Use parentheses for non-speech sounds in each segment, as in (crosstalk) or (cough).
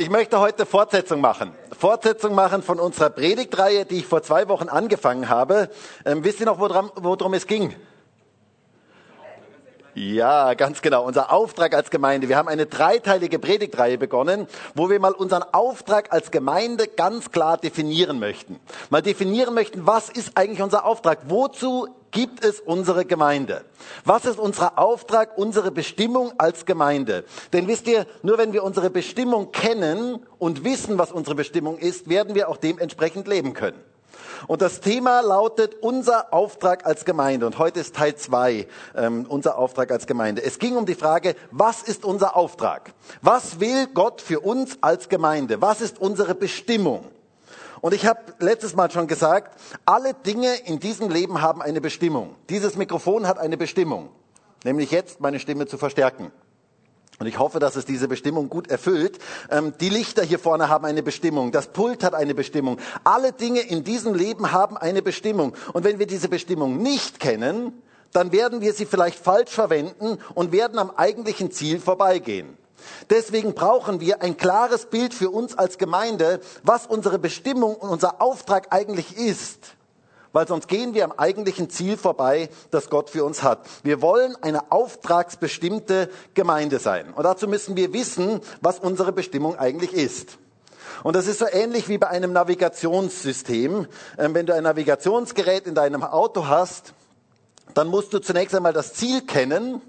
Ich möchte heute Fortsetzung machen. Fortsetzung machen von unserer Predigtreihe, die ich vor zwei Wochen angefangen habe. Ähm, wisst ihr noch, worum, worum es ging? Ja, ganz genau. Unser Auftrag als Gemeinde. Wir haben eine dreiteilige Predigtreihe begonnen, wo wir mal unseren Auftrag als Gemeinde ganz klar definieren möchten. Mal definieren möchten, was ist eigentlich unser Auftrag? Wozu gibt es unsere Gemeinde? Was ist unser Auftrag, unsere Bestimmung als Gemeinde? Denn wisst ihr, nur wenn wir unsere Bestimmung kennen und wissen, was unsere Bestimmung ist, werden wir auch dementsprechend leben können. Und das Thema lautet unser Auftrag als Gemeinde. Und heute ist Teil zwei ähm, unser Auftrag als Gemeinde. Es ging um die Frage, was ist unser Auftrag? Was will Gott für uns als Gemeinde? Was ist unsere Bestimmung? Und ich habe letztes Mal schon gesagt, alle Dinge in diesem Leben haben eine Bestimmung. Dieses Mikrofon hat eine Bestimmung, nämlich jetzt meine Stimme zu verstärken. Und ich hoffe, dass es diese Bestimmung gut erfüllt. Ähm, die Lichter hier vorne haben eine Bestimmung. Das Pult hat eine Bestimmung. Alle Dinge in diesem Leben haben eine Bestimmung. Und wenn wir diese Bestimmung nicht kennen, dann werden wir sie vielleicht falsch verwenden und werden am eigentlichen Ziel vorbeigehen. Deswegen brauchen wir ein klares Bild für uns als Gemeinde, was unsere Bestimmung und unser Auftrag eigentlich ist weil sonst gehen wir am eigentlichen Ziel vorbei, das Gott für uns hat. Wir wollen eine auftragsbestimmte Gemeinde sein. Und dazu müssen wir wissen, was unsere Bestimmung eigentlich ist. Und das ist so ähnlich wie bei einem Navigationssystem. Ähm, wenn du ein Navigationsgerät in deinem Auto hast, dann musst du zunächst einmal das Ziel kennen,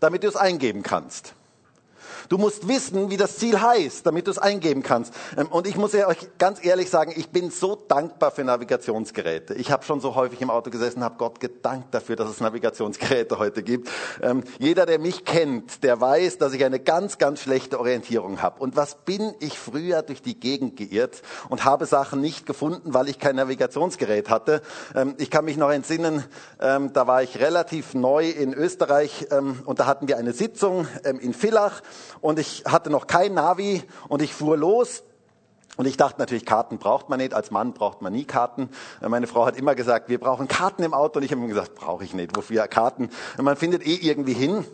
damit du es eingeben kannst. Du musst wissen, wie das Ziel heißt, damit du es eingeben kannst. Ähm, und ich muss ja euch ganz ehrlich sagen, ich bin so dankbar für Navigationsgeräte. Ich habe schon so häufig im Auto gesessen, habe Gott gedankt dafür, dass es Navigationsgeräte heute gibt. Ähm, jeder, der mich kennt, der weiß, dass ich eine ganz, ganz schlechte Orientierung habe. Und was bin ich früher durch die Gegend geirrt und habe Sachen nicht gefunden, weil ich kein Navigationsgerät hatte. Ähm, ich kann mich noch entsinnen, da war ich relativ neu in Österreich und da hatten wir eine Sitzung in Villach und ich hatte noch kein Navi und ich fuhr los und ich dachte natürlich, Karten braucht man nicht. Als Mann braucht man nie Karten. Meine Frau hat immer gesagt, wir brauchen Karten im Auto. Und ich habe immer gesagt, brauche ich nicht. Wofür Karten? Man findet eh irgendwie hin.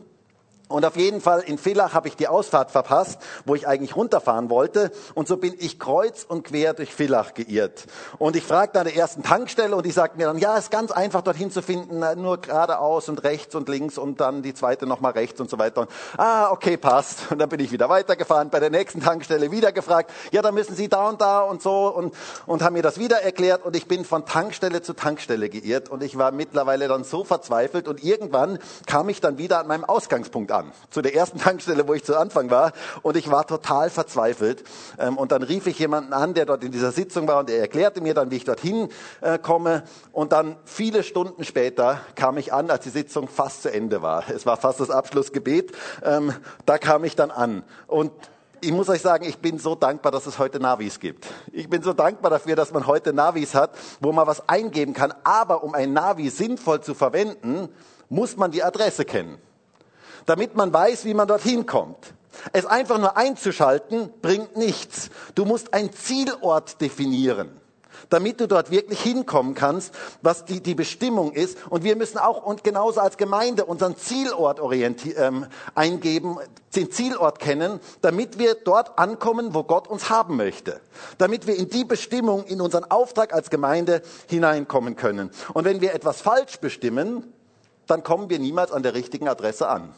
Und auf jeden Fall in Villach habe ich die Ausfahrt verpasst, wo ich eigentlich runterfahren wollte. Und so bin ich kreuz und quer durch Villach geirrt. Und ich fragte an der ersten Tankstelle und die sagt mir dann, ja, ist ganz einfach dorthin zu finden, nur geradeaus und rechts und links und dann die zweite nochmal rechts und so weiter. Und, ah, okay, passt. Und dann bin ich wieder weitergefahren, bei der nächsten Tankstelle wieder gefragt, ja, da müssen Sie da und da und so und, und haben mir das wieder erklärt. Und ich bin von Tankstelle zu Tankstelle geirrt und ich war mittlerweile dann so verzweifelt und irgendwann kam ich dann wieder an meinem Ausgangspunkt an, zu der ersten (laughs) Tankstelle, wo ich zu Anfang war. Und ich war total verzweifelt. Ähm, und dann rief ich jemanden an, der dort in dieser Sitzung war und er erklärte mir dann, wie ich dorthin äh, komme. Und dann viele Stunden später kam ich an, als die Sitzung fast zu Ende war. Es war fast das Abschlussgebet. Ähm, da kam ich dann an. Und ich muss euch sagen, ich bin so dankbar, dass es heute Navis gibt. Ich bin so dankbar dafür, dass man heute Navis hat, wo man was eingeben kann. Aber um ein Navi sinnvoll zu verwenden, muss man die Adresse kennen damit man weiß, wie man dorthin kommt. Es einfach nur einzuschalten bringt nichts. Du musst einen Zielort definieren, damit du dort wirklich hinkommen kannst, was die, die Bestimmung ist. Und wir müssen auch und genauso als Gemeinde unseren Zielort ähm, eingeben, den Zielort kennen, damit wir dort ankommen, wo Gott uns haben möchte. Damit wir in die Bestimmung, in unseren Auftrag als Gemeinde hineinkommen können. Und wenn wir etwas falsch bestimmen, dann kommen wir niemals an der richtigen Adresse an.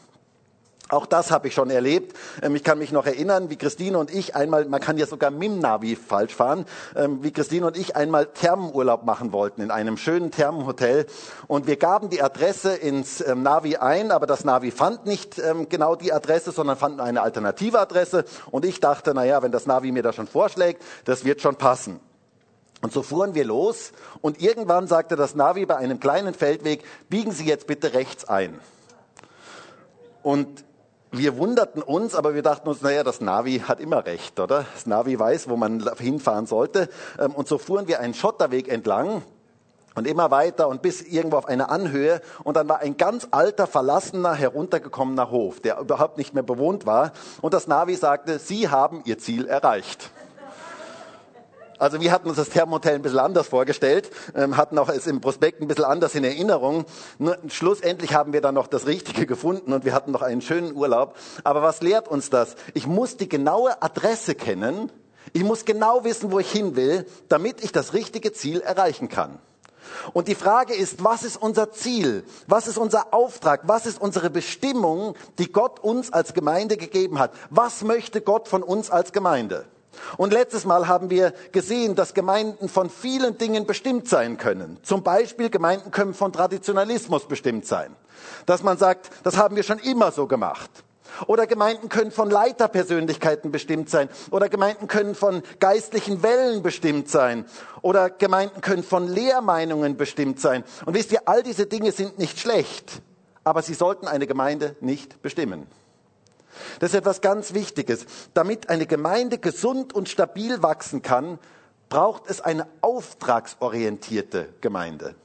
Auch das habe ich schon erlebt. Ähm, ich kann mich noch erinnern, wie Christine und ich einmal, man kann ja sogar mit dem Navi falsch fahren, ähm, wie Christine und ich einmal Thermenurlaub machen wollten in einem schönen Thermenhotel. Und wir gaben die Adresse ins ähm, Navi ein, aber das Navi fand nicht genau die Adresse, sondern fand eine alternative Adresse. Und ich dachte, na ja, wenn das Navi mir da schon vorschlägt, das wird schon passen. Und so fuhren wir los und irgendwann sagte das Navi bei einem kleinen Feldweg, biegen Sie jetzt bitte rechts ein. Und wir wunderten uns, aber wir dachten uns, naja, das Navi hat immer recht, oder? Das Navi weiß, wo man hinfahren sollte. Ähm, und so fuhren wir einen Schotterweg entlang und immer weiter und bis irgendwo auf eine Anhöhe. Und dann war ein ganz alter, verlassener, heruntergekommener Hof, der überhaupt nicht mehr bewohnt war. Und das Navi sagte, Sie haben Ihr Ziel erreicht. Also wir hatten uns das Thermhotel ein bisschen anders vorgestellt, ähm, hatten auch es im Prospekt ein bisschen anders in Erinnerung. Schlussendlich haben wir dann noch das Richtige gefunden und wir hatten noch einen schönen Urlaub. Aber was lehrt uns das? Ich muss die genaue Adresse kennen. Ich muss genau wissen, wo ich hin will, damit ich das richtige Ziel erreichen kann. Und die Frage ist, was ist unser Ziel? Was ist unser Auftrag? Was ist unsere Bestimmung, die Gott uns als Gemeinde gegeben hat? Was möchte Gott von uns als Gemeinde? Und letztes Mal haben wir gesehen, dass Gemeinden von vielen Dingen bestimmt sein können. Zum Beispiel Gemeinden können von Traditionalismus bestimmt sein. Dass man sagt, das haben wir schon immer so gemacht. Oder Gemeinden können von Leiterpersönlichkeiten bestimmt sein. Oder Gemeinden können von geistlichen Wellen bestimmt sein. Oder Gemeinden können von Lehrmeinungen bestimmt sein. Und wisst ihr, all diese Dinge sind nicht schlecht, aber sie sollten eine Gemeinde nicht bestimmen. Das ist etwas ganz Wichtiges. Damit eine Gemeinde gesund und stabil wachsen kann, braucht es eine auftragsorientierte Gemeinde.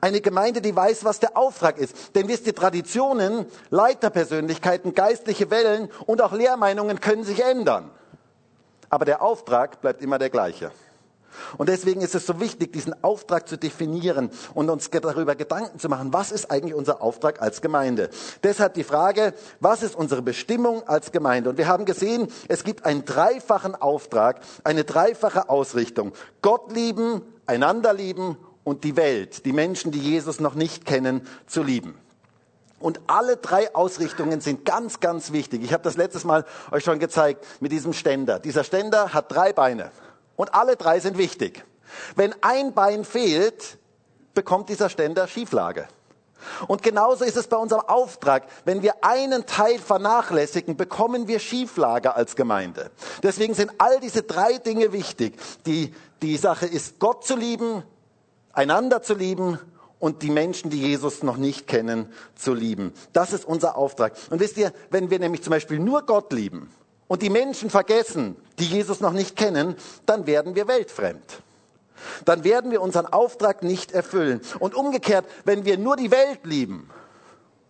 Eine Gemeinde, die weiß, was der Auftrag ist. Denn wisst ihr, Traditionen, Leiterpersönlichkeiten, geistliche Wellen und auch Lehrmeinungen können sich ändern. Aber der Auftrag bleibt immer der gleiche. Und deswegen ist es so wichtig, diesen Auftrag zu definieren und uns darüber Gedanken zu machen, was ist eigentlich unser Auftrag als Gemeinde. Deshalb die Frage, was ist unsere Bestimmung als Gemeinde? Und wir haben gesehen, es gibt einen dreifachen Auftrag, eine dreifache Ausrichtung. Gott lieben, einander lieben und die Welt, die Menschen, die Jesus noch nicht kennen, zu lieben. Und alle drei Ausrichtungen sind ganz, ganz wichtig. Ich habe das letztes Mal euch schon gezeigt mit diesem Ständer. Dieser Ständer hat drei Beine. Und alle drei sind wichtig. Wenn ein Bein fehlt, bekommt dieser Ständer Schieflage. Und genauso ist es bei unserem Auftrag. Wenn wir einen Teil vernachlässigen, bekommen wir Schieflage als Gemeinde. Deswegen sind all diese drei Dinge wichtig. Die, die Sache ist, Gott zu lieben, einander zu lieben und die Menschen, die Jesus noch nicht kennen, zu lieben. Das ist unser Auftrag. Und wisst ihr, wenn wir nämlich zum Beispiel nur Gott lieben und die Menschen vergessen, die Jesus noch nicht kennen, dann werden wir weltfremd. Dann werden wir unseren Auftrag nicht erfüllen. Und umgekehrt, wenn wir nur die Welt lieben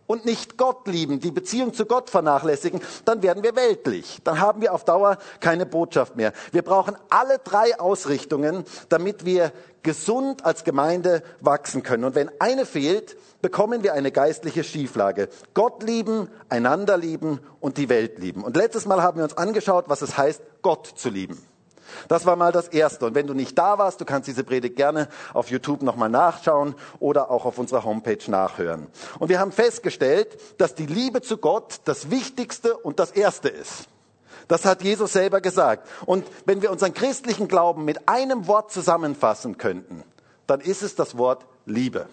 und nicht Gott lieben, die Beziehung zu Gott vernachlässigen, dann werden wir weltlich. Dann haben wir auf Dauer keine Botschaft mehr. Wir brauchen alle drei Ausrichtungen, damit wir gesund als Gemeinde wachsen können. Und wenn eine fehlt, bekommen wir eine geistliche Schieflage. Gott lieben, einander lieben und die Welt lieben. Und letztes Mal haben wir uns angeschaut, was es heißt, Gott zu lieben. Das war mal das Erste. Und wenn du nicht da warst, du kannst diese Predigt gerne auf YouTube nochmal nachschauen oder auch auf unserer Homepage nachhören. Und wir haben festgestellt, dass die Liebe zu Gott das Wichtigste und das Erste ist. Das hat Jesus selber gesagt. Und wenn wir unseren christlichen Glauben mit einem Wort zusammenfassen könnten, dann ist es das Wort Liebe.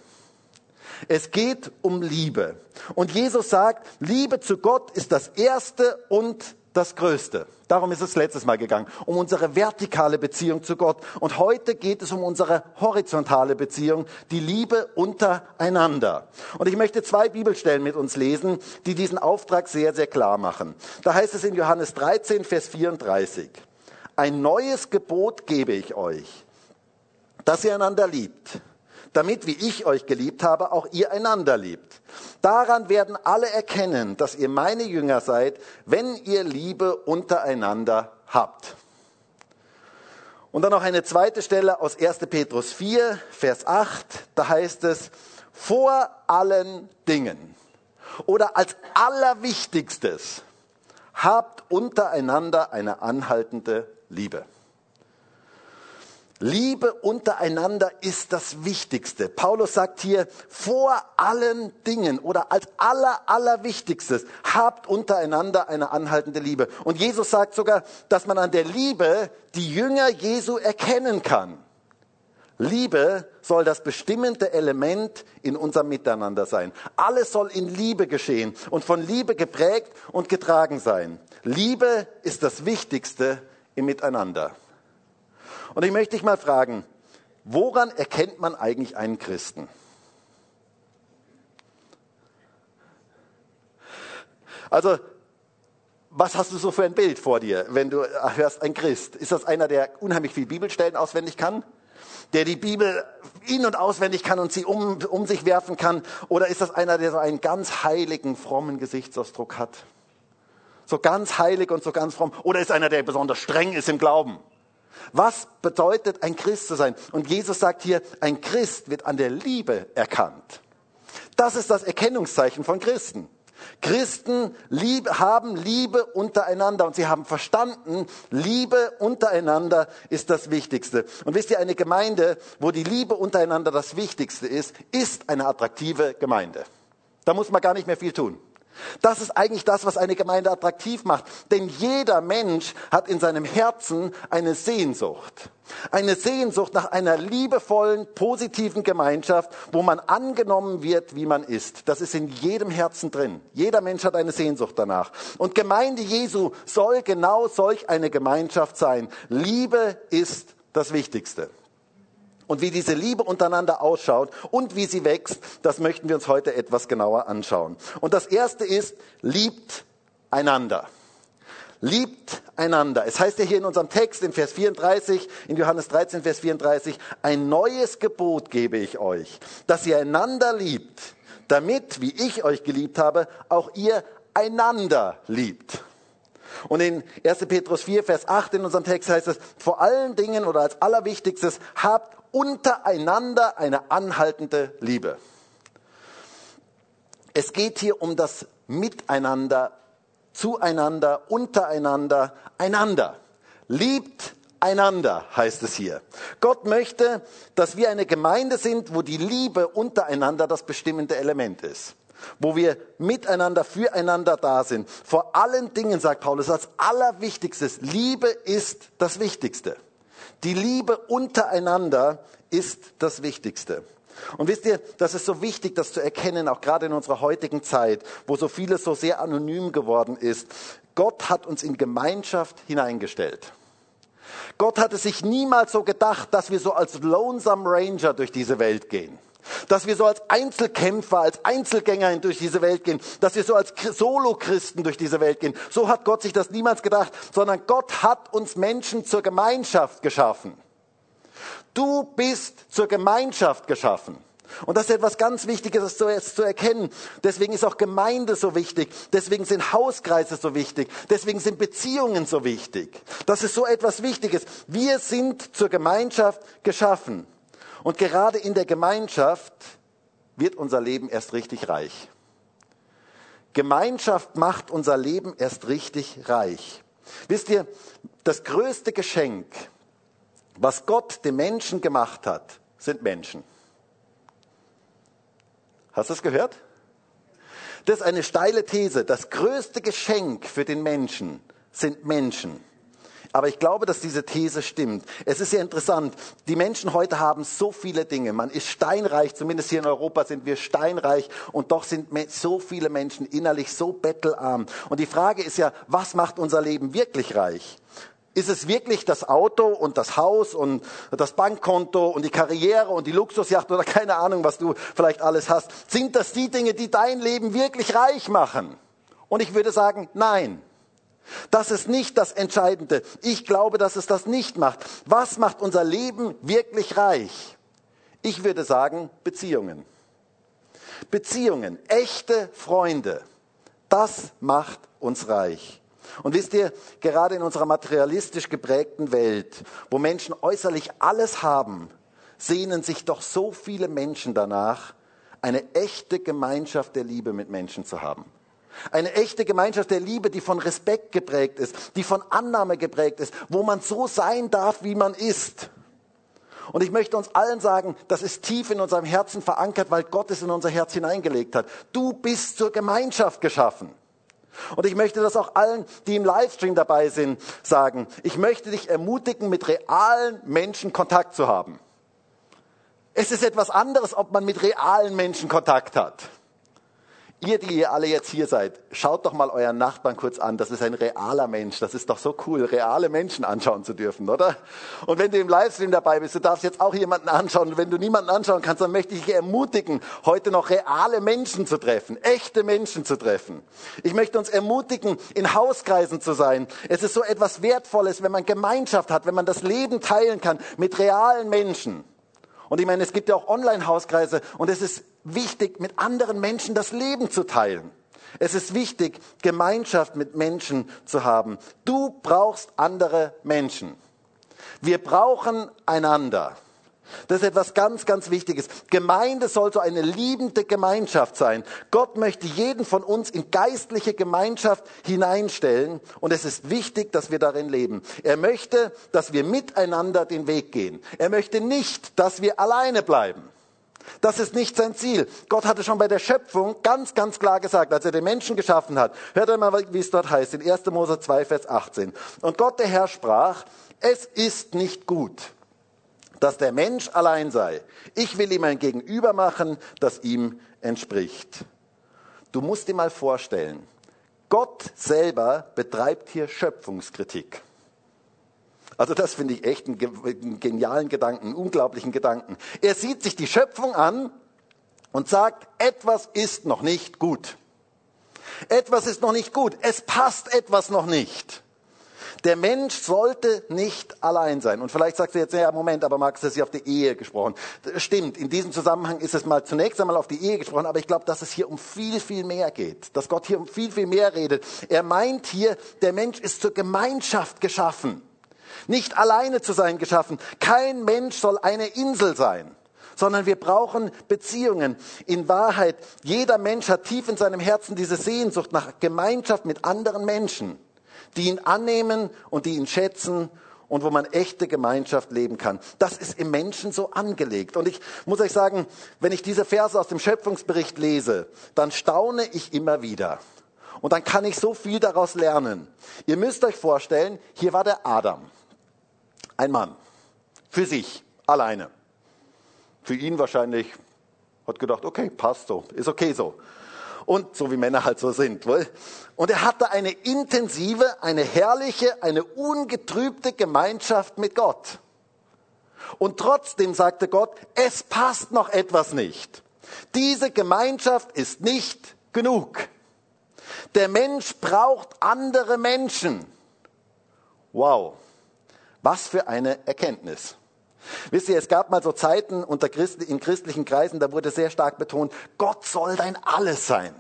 Es geht um Liebe. Und Jesus sagt, Liebe zu Gott ist das Erste und das Größte. Darum ist es letztes Mal gegangen, um unsere vertikale Beziehung zu Gott. Und heute geht es um unsere horizontale Beziehung, die Liebe untereinander. Und ich möchte zwei Bibelstellen mit uns lesen, die diesen Auftrag sehr, sehr klar machen. Da heißt es in Johannes 13, Vers 34, ein neues Gebot gebe ich euch, dass ihr einander liebt damit, wie ich euch geliebt habe, auch ihr einander liebt. Daran werden alle erkennen, dass ihr meine Jünger seid, wenn ihr Liebe untereinander habt. Und dann noch eine zweite Stelle aus 1. Petrus 4, Vers 8, da heißt es, vor allen Dingen oder als allerwichtigstes habt untereinander eine anhaltende Liebe. Liebe untereinander ist das Wichtigste. Paulus sagt hier, vor allen Dingen oder als aller, allerwichtigstes, habt untereinander eine anhaltende Liebe. Und Jesus sagt sogar, dass man an der Liebe die Jünger Jesu erkennen kann. Liebe soll das bestimmende Element in unserem Miteinander sein. Alles soll in Liebe geschehen und von Liebe geprägt und getragen sein. Liebe ist das Wichtigste im Miteinander. Und ich möchte dich mal fragen, woran erkennt man eigentlich einen Christen? Also, was hast du so für ein Bild vor dir, wenn du hörst, ein Christ? Ist das einer, der unheimlich viel Bibelstellen auswendig kann? Der die Bibel in- und auswendig kann und sie um, um sich werfen kann? Oder ist das einer, der so einen ganz heiligen, frommen Gesichtsausdruck hat? So ganz heilig und so ganz fromm? Oder ist einer, der besonders streng ist im Glauben? Was bedeutet ein Christ zu sein? Und Jesus sagt hier, ein Christ wird an der Liebe erkannt. Das ist das Erkennungszeichen von Christen. Christen lieb, haben Liebe untereinander und sie haben verstanden, Liebe untereinander ist das Wichtigste. Und wisst ihr, eine Gemeinde, wo die Liebe untereinander das Wichtigste ist, ist eine attraktive Gemeinde. Da muss man gar nicht mehr viel tun. Das ist eigentlich das, was eine Gemeinde attraktiv macht. Denn jeder Mensch hat in seinem Herzen eine Sehnsucht. Eine Sehnsucht nach einer liebevollen, positiven Gemeinschaft, wo man angenommen wird, wie man ist. Das ist in jedem Herzen drin. Jeder Mensch hat eine Sehnsucht danach. Und Gemeinde Jesu soll genau solch eine Gemeinschaft sein. Liebe ist das Wichtigste. Und wie diese Liebe untereinander ausschaut und wie sie wächst, das möchten wir uns heute etwas genauer anschauen. Und das erste ist, liebt einander. Liebt einander. Es heißt ja hier in unserem Text in Vers 34, in Johannes 13, Vers 34, ein neues Gebot gebe ich euch, dass ihr einander liebt, damit, wie ich euch geliebt habe, auch ihr einander liebt. Und in 1. Petrus 4, Vers 8 in unserem Text heißt es, vor allen Dingen oder als allerwichtigstes, habt untereinander eine anhaltende Liebe. Es geht hier um das Miteinander, zueinander, untereinander, einander. Liebt einander, heißt es hier. Gott möchte, dass wir eine Gemeinde sind, wo die Liebe untereinander das bestimmende Element ist. Wo wir miteinander, füreinander da sind. Vor allen Dingen, sagt Paulus, als allerwichtigstes, Liebe ist das Wichtigste. Die Liebe untereinander ist das Wichtigste. Und wisst ihr, das ist so wichtig, das zu erkennen, auch gerade in unserer heutigen Zeit, wo so vieles so sehr anonym geworden ist. Gott hat uns in Gemeinschaft hineingestellt. Gott hatte sich niemals so gedacht, dass wir so als Lonesome Ranger durch diese Welt gehen. Dass wir so als Einzelkämpfer, als Einzelgänger durch diese Welt gehen, dass wir so als Solo-Christen durch diese Welt gehen. So hat Gott sich das niemals gedacht, sondern Gott hat uns Menschen zur Gemeinschaft geschaffen. Du bist zur Gemeinschaft geschaffen. Und das ist etwas ganz Wichtiges zu, zu erkennen. Deswegen ist auch Gemeinde so wichtig. Deswegen sind Hauskreise so wichtig. Deswegen sind Beziehungen so wichtig. Das ist so etwas Wichtiges. Wir sind zur Gemeinschaft geschaffen. Und gerade in der Gemeinschaft wird unser Leben erst richtig reich. Gemeinschaft macht unser Leben erst richtig reich. Wisst ihr, das größte Geschenk, was Gott dem Menschen gemacht hat, sind Menschen. Hast du es gehört? Das ist eine steile These. Das größte Geschenk für den Menschen sind Menschen. Aber ich glaube, dass diese These stimmt. Es ist ja interessant. Die Menschen heute haben so viele Dinge. Man ist steinreich, zumindest hier in Europa sind wir steinreich und doch sind so viele Menschen innerlich so bettelarm. Und die Frage ist ja, was macht unser Leben wirklich reich? Ist es wirklich das Auto und das Haus und das Bankkonto und die Karriere und die Luxusjacht oder (laughs) keine Ahnung, was du vielleicht alles hast? Sind das die Dinge, die dein Leben wirklich reich machen? Und ich würde sagen, nein. Das ist nicht das Entscheidende. Ich glaube, dass es das nicht macht. Was macht unser Leben wirklich reich? Ich würde sagen, Beziehungen. Beziehungen, echte Freunde. Das macht uns reich. Und wisst ihr, gerade in unserer materialistisch geprägten Welt, wo Menschen äußerlich alles haben, sehnen sich doch so viele Menschen danach, eine echte Gemeinschaft der Liebe mit Menschen zu haben. Eine echte Gemeinschaft der Liebe, die von Respekt geprägt ist, die von Annahme geprägt ist, wo man so sein darf, wie man ist. Und ich möchte uns allen sagen, das ist tief in unserem Herzen verankert, weil Gott es in unser Herz hineingelegt hat. Du bist zur Gemeinschaft geschaffen. Und ich möchte das auch allen, die im Livestream dabei sind, sagen. Ich möchte dich ermutigen, mit realen Menschen Kontakt zu haben. Es ist etwas anderes, ob man mit realen Menschen Kontakt hat. Ihr, die ihr alle jetzt hier seid, schaut doch mal euren Nachbarn kurz an. Das ist ein realer Mensch. Das ist doch so cool, reale Menschen anschauen zu dürfen, oder? Und wenn du im Livestream dabei bist, du darfst jetzt auch jemanden anschauen. Und wenn du niemanden anschauen kannst, dann möchte ich dich ermutigen, heute noch reale Menschen zu treffen, echte Menschen zu treffen. Ich möchte uns ermutigen, in Hauskreisen zu sein. Es ist so etwas Wertvolles, wenn man Gemeinschaft hat, wenn man das Leben teilen kann mit realen Menschen. Und ich meine, es gibt ja auch Online-Hauskreise und es ist wichtig, mit anderen Menschen das Leben zu teilen. Es ist wichtig, Gemeinschaft mit Menschen zu haben. Du brauchst andere Menschen. Wir brauchen einander. Das ist etwas ganz, ganz Wichtiges. Gemeinde soll so eine liebende Gemeinschaft sein. Gott möchte jeden von uns in geistliche Gemeinschaft hineinstellen und es ist wichtig, dass wir darin leben. Er möchte, dass wir miteinander den Weg gehen. Er möchte nicht, dass wir alleine bleiben. Das ist nicht sein Ziel. Gott hatte schon bei der Schöpfung ganz, ganz klar gesagt, als er den Menschen geschaffen hat. Hört einmal, wie es dort heißt, in 1. Mose 2, Vers 18. Und Gott, der Herr, sprach, es ist nicht gut dass der Mensch allein sei. Ich will ihm ein Gegenüber machen, das ihm entspricht. Du musst dir mal vorstellen, Gott selber betreibt hier Schöpfungskritik. Also das finde ich echt einen genialen Gedanken, einen unglaublichen Gedanken. Er sieht sich die Schöpfung an und sagt, etwas ist noch nicht gut. Etwas ist noch nicht gut. Es passt etwas noch nicht. Der Mensch sollte nicht allein sein. Und vielleicht sagst du jetzt, ja, Moment, aber Max, das ist ja auf die Ehe gesprochen. Stimmt, in diesem Zusammenhang ist es mal zunächst einmal auf die Ehe gesprochen, aber ich glaube, dass es hier um viel, viel mehr geht. Dass Gott hier um viel, viel mehr redet. Er meint hier, der Mensch ist zur Gemeinschaft geschaffen. Nicht alleine zu sein geschaffen. Kein Mensch soll eine Insel sein sondern wir brauchen Beziehungen. In Wahrheit, jeder Mensch hat tief in seinem Herzen diese Sehnsucht nach Gemeinschaft mit anderen Menschen die ihn annehmen und die ihn schätzen und wo man echte Gemeinschaft leben kann. Das ist im Menschen so angelegt. Und ich muss euch sagen, wenn ich diese Verse aus dem Schöpfungsbericht lese, dann staune ich immer wieder. Und dann kann ich so viel daraus lernen. Ihr müsst euch vorstellen, hier war der Adam. Ein Mann. Für sich. Alleine. Für ihn wahrscheinlich hat gedacht, okay, passt so. Ist okay so und so wie Männer halt so sind. Wohl? Und er hatte eine intensive, eine herrliche, eine ungetrübte Gemeinschaft mit Gott. Und trotzdem sagte Gott, es passt noch etwas nicht. Diese Gemeinschaft ist nicht genug. Der Mensch braucht andere Menschen. Wow, was für eine Erkenntnis. Wisst ihr, es gab mal so Zeiten unter Christ, in christlichen Kreisen, da wurde sehr stark betont, Gott soll dein Alles sein.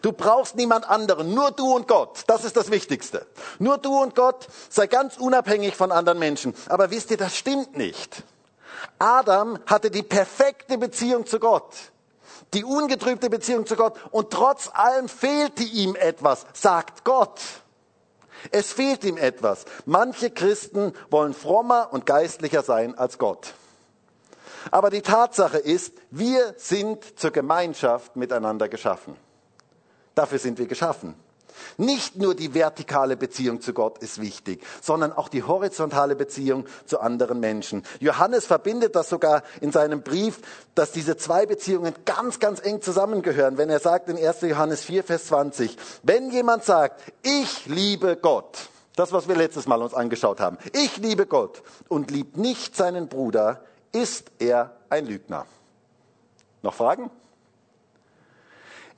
Du brauchst niemand anderen, nur du und Gott. Das ist das Wichtigste. Nur du und Gott, sei ganz unabhängig von anderen Menschen. Aber wisst ihr, das stimmt nicht. Adam hatte die perfekte Beziehung zu Gott, die ungetrübte Beziehung zu Gott und trotz allem fehlte ihm etwas, sagt Gott. Es fehlt ihm etwas. Manche Christen wollen frommer und geistlicher sein als Gott. Aber die Tatsache ist, wir sind zur Gemeinschaft miteinander geschaffen. Dafür sind wir geschaffen. Nicht nur die vertikale Beziehung zu Gott ist wichtig, sondern auch die horizontale Beziehung zu anderen Menschen. Johannes verbindet das sogar in seinem Brief, dass diese zwei Beziehungen ganz, ganz eng zusammengehören, wenn er sagt in 1. Johannes 4, Vers 20, wenn jemand sagt, ich liebe Gott, das, was wir letztes Mal uns angeschaut haben, ich liebe Gott und liebt nicht seinen Bruder, ist er ein Lügner. Noch Fragen?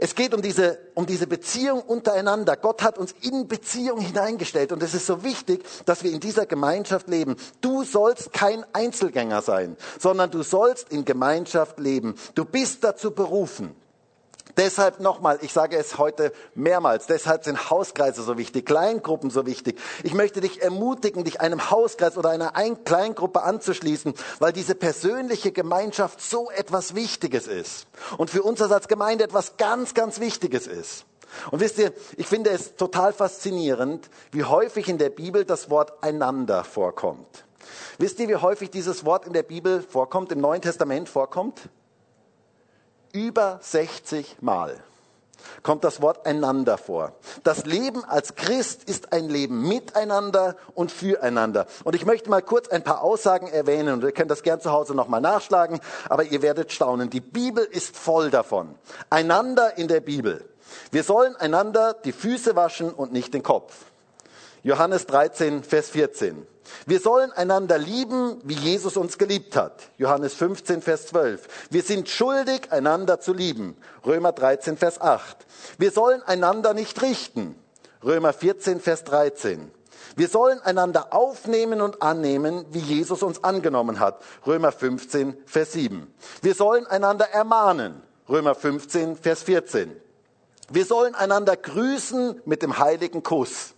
Es geht um diese, um diese Beziehung untereinander. Gott hat uns in Beziehung hineingestellt und es ist so wichtig, dass wir in dieser Gemeinschaft leben. Du sollst kein Einzelgänger sein, sondern du sollst in Gemeinschaft leben. Du bist dazu berufen. Deshalb nochmal, ich sage es heute mehrmals, deshalb sind Hauskreise so wichtig, Kleingruppen so wichtig. Ich möchte dich ermutigen, dich einem Hauskreis oder einer Kleingruppe anzuschließen, weil diese persönliche Gemeinschaft so etwas Wichtiges ist. Und für uns als Gemeinde etwas ganz, ganz Wichtiges ist. Und wisst ihr, ich finde es total faszinierend, wie häufig in der Bibel das Wort einander vorkommt. Wisst ihr, wie häufig dieses Wort in der Bibel vorkommt, im Neuen Testament vorkommt? Über 60 Mal kommt das Wort einander vor. Das Leben als Christ ist ein Leben miteinander und füreinander. Und ich möchte mal kurz ein paar Aussagen erwähnen und ihr könnt das gern zu Hause nochmal nachschlagen, aber ihr werdet staunen. Die Bibel ist voll davon. Einander in der Bibel. Wir sollen einander die Füße waschen und nicht den Kopf. Johannes 13, Vers 14. Wir sollen einander lieben, wie Jesus uns geliebt hat. Johannes 15, Vers 12. Wir sind schuldig, einander zu lieben. Römer 13, Vers 8. Wir sollen einander nicht richten. Römer 14, Vers 13. Wir sollen einander aufnehmen und annehmen, wie Jesus uns angenommen hat. Römer 15, Vers 7. Wir sollen einander ermahnen. Römer 15, Vers 14. Wir sollen einander grüßen mit dem heiligen Kuss.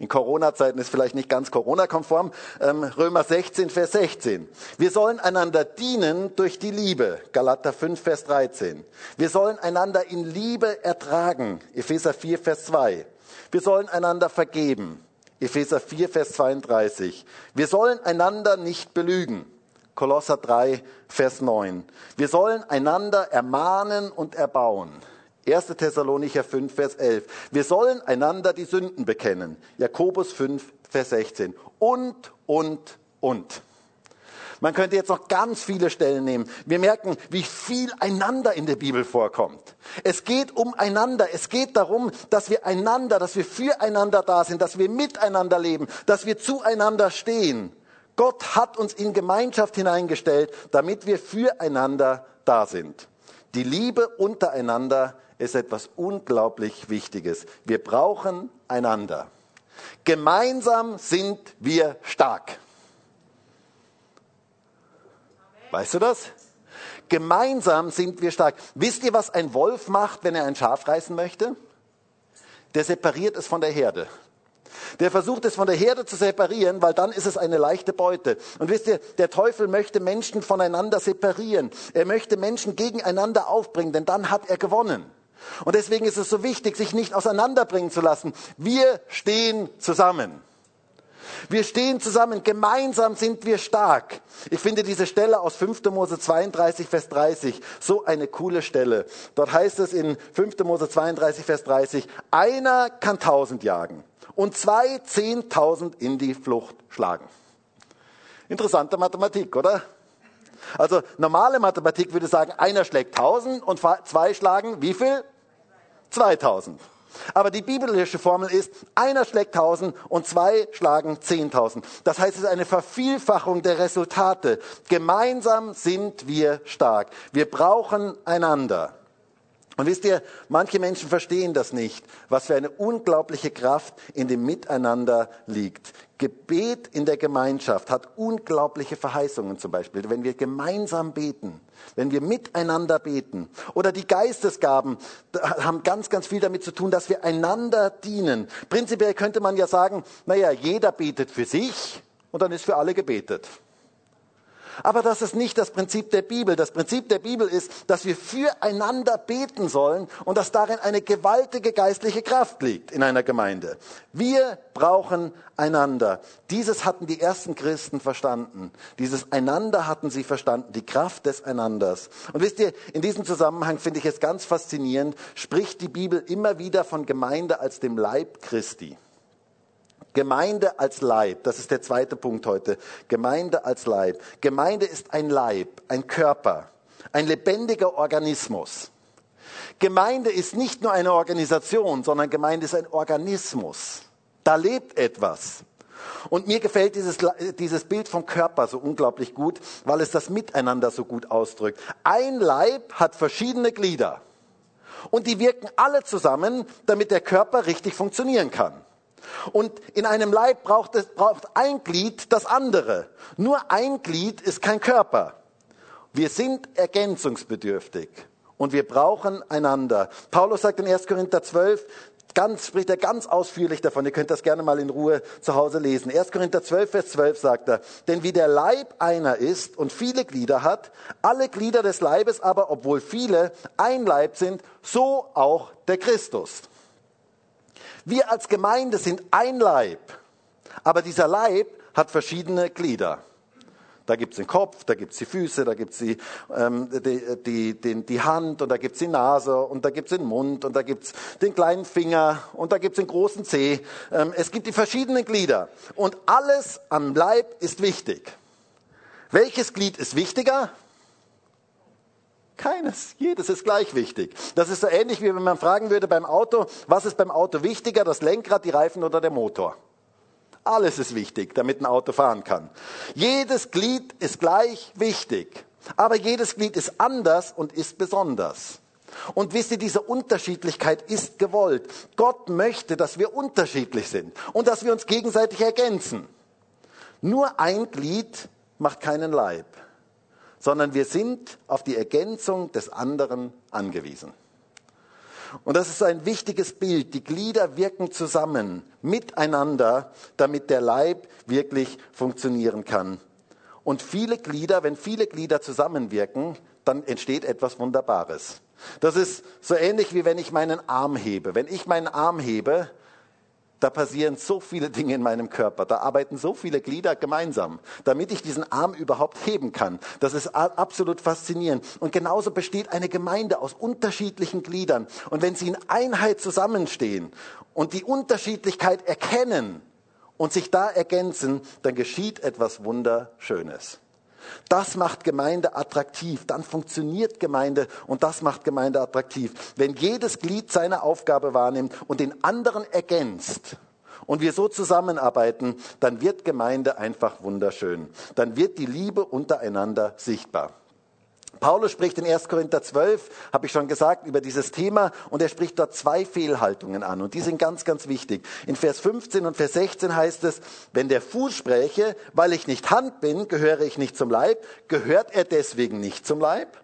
In Corona-Zeiten ist vielleicht nicht ganz Corona-konform. Ähm, Römer 16, Vers 16. Wir sollen einander dienen durch die Liebe. Galater 5, Vers 13. Wir sollen einander in Liebe ertragen. Epheser 4, Vers 2. Wir sollen einander vergeben. Epheser 4, Vers 32. Wir sollen einander nicht belügen. Kolosser 3, Vers 9. Wir sollen einander ermahnen und erbauen. 1. Thessalonicher 5, Vers 11. Wir sollen einander die Sünden bekennen. Jakobus 5, Vers 16. Und, und, und. Man könnte jetzt noch ganz viele Stellen nehmen. Wir merken, wie viel einander in der Bibel vorkommt. Es geht um einander. Es geht darum, dass wir einander, dass wir füreinander da sind, dass wir miteinander leben, dass wir zueinander stehen. Gott hat uns in Gemeinschaft hineingestellt, damit wir füreinander da sind. Die Liebe untereinander ist etwas unglaublich Wichtiges. Wir brauchen einander. Gemeinsam sind wir stark. Weißt du das? Gemeinsam sind wir stark. Wisst ihr, was ein Wolf macht, wenn er ein Schaf reißen möchte? Der separiert es von der Herde. Der versucht es von der Herde zu separieren, weil dann ist es eine leichte Beute. Und wisst ihr, der Teufel möchte Menschen voneinander separieren. Er möchte Menschen gegeneinander aufbringen, denn dann hat er gewonnen. Und deswegen ist es so wichtig, sich nicht auseinanderbringen zu lassen. Wir stehen zusammen. Wir stehen zusammen, gemeinsam sind wir stark. Ich finde diese Stelle aus 5. Mose 32, Vers 30 so eine coole Stelle. Dort heißt es in 5. Mose 32, Vers 30, einer kann tausend jagen und zwei zehntausend in die Flucht schlagen. Interessante Mathematik, oder? Also normale Mathematik würde sagen, einer schlägt tausend und zwei schlagen wie viel? 2000. Aber die biblische Formel ist, einer schlägt 1000 und zwei schlagen 10.000. Das heißt, es ist eine Vervielfachung der Resultate. Gemeinsam sind wir stark. Wir brauchen einander. Und wisst ihr, manche Menschen verstehen das nicht, was für eine unglaubliche Kraft in dem Miteinander liegt. Gebet in der Gemeinschaft hat unglaubliche Verheißungen zum Beispiel, wenn wir gemeinsam beten, wenn wir miteinander beten. Oder die Geistesgaben haben ganz, ganz viel damit zu tun, dass wir einander dienen. Prinzipiell könnte man ja sagen, naja, jeder betet für sich und dann ist für alle gebetet. Aber das ist nicht das Prinzip der Bibel. Das Prinzip der Bibel ist, dass wir füreinander beten sollen und dass darin eine gewaltige geistliche Kraft liegt in einer Gemeinde. Wir brauchen einander. Dieses hatten die ersten Christen verstanden. Dieses Einander hatten sie verstanden, die Kraft des Einanders. Und wisst ihr, in diesem Zusammenhang finde ich es ganz faszinierend, spricht die Bibel immer wieder von Gemeinde als dem Leib Christi. Gemeinde als Leib, das ist der zweite Punkt heute. Gemeinde als Leib. Gemeinde ist ein Leib, ein Körper, ein lebendiger Organismus. Gemeinde ist nicht nur eine Organisation, sondern Gemeinde ist ein Organismus. Da lebt etwas. Und mir gefällt dieses, dieses Bild vom Körper so unglaublich gut, weil es das Miteinander so gut ausdrückt. Ein Leib hat verschiedene Glieder. Und die wirken alle zusammen, damit der Körper richtig funktionieren kann. Und in einem Leib braucht, es, braucht ein Glied das andere. Nur ein Glied ist kein Körper. Wir sind ergänzungsbedürftig und wir brauchen einander. Paulus sagt in 1. Korinther 12, ganz, spricht er ganz ausführlich davon. Ihr könnt das gerne mal in Ruhe zu Hause lesen. 1. Korinther 12, Vers 12 sagt er, denn wie der Leib einer ist und viele Glieder hat, alle Glieder des Leibes aber, obwohl viele, ein Leib sind, so auch der Christus. Wir als Gemeinde sind ein Leib, aber dieser Leib hat verschiedene Glieder. Da gibt es den Kopf, da gibt es die Füße, da gibt es die, ähm, die, die, die, die Hand und da gibt es die Nase und da gibt es den Mund und da gibt es den kleinen Finger und da gibt es den großen Zeh. Ähm, es gibt die verschiedenen Glieder und alles am Leib ist wichtig. Welches Glied ist wichtiger? Keines. Jedes ist gleich wichtig. Das ist so ähnlich wie wenn man fragen würde beim Auto, was ist beim Auto wichtiger, das Lenkrad, die Reifen oder der Motor? Alles ist wichtig, damit ein Auto fahren kann. Jedes Glied ist gleich wichtig. Aber jedes Glied ist anders und ist besonders. Und wisst ihr, diese Unterschiedlichkeit ist gewollt. Gott möchte, dass wir unterschiedlich sind und dass wir uns gegenseitig ergänzen. Nur ein Glied macht keinen Leib sondern wir sind auf die Ergänzung des anderen angewiesen. Und das ist ein wichtiges Bild. Die Glieder wirken zusammen, miteinander, damit der Leib wirklich funktionieren kann. Und viele Glieder, wenn viele Glieder zusammenwirken, dann entsteht etwas Wunderbares. Das ist so ähnlich wie wenn ich meinen Arm hebe. Wenn ich meinen Arm hebe, da passieren so viele Dinge in meinem Körper, da arbeiten so viele Glieder gemeinsam, damit ich diesen Arm überhaupt heben kann. Das ist absolut faszinierend. Und genauso besteht eine Gemeinde aus unterschiedlichen Gliedern. Und wenn sie in Einheit zusammenstehen und die Unterschiedlichkeit erkennen und sich da ergänzen, dann geschieht etwas Wunderschönes. Das macht Gemeinde attraktiv. Dann funktioniert Gemeinde und das macht Gemeinde attraktiv. Wenn jedes Glied seine Aufgabe wahrnimmt und den anderen ergänzt und wir so zusammenarbeiten, dann wird Gemeinde einfach wunderschön. Dann wird die Liebe untereinander sichtbar. Paulus spricht in 1. Korinther 12, habe ich schon gesagt, über dieses Thema und er spricht dort zwei Fehlhaltungen an und die sind ganz, ganz wichtig. In Vers 15 und Vers 16 heißt es, wenn der Fuß spräche, weil ich nicht Hand bin, gehöre ich nicht zum Leib, gehört er deswegen nicht zum Leib?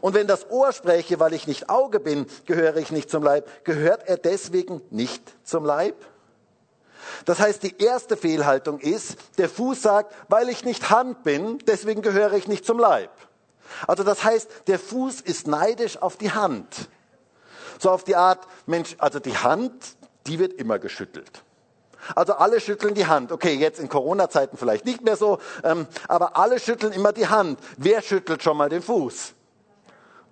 Und wenn das Ohr spräche, weil ich nicht Auge bin, gehöre ich nicht zum Leib, gehört er deswegen nicht zum Leib? Das heißt, die erste Fehlhaltung ist, der Fuß sagt, weil ich nicht Hand bin, deswegen gehöre ich nicht zum Leib. Also das heißt, der Fuß ist neidisch auf die Hand. So auf die Art, Mensch, also die Hand, die wird immer geschüttelt. Also alle schütteln die Hand. Okay, jetzt in Corona-Zeiten vielleicht nicht mehr so, ähm, aber alle schütteln immer die Hand. Wer schüttelt schon mal den Fuß?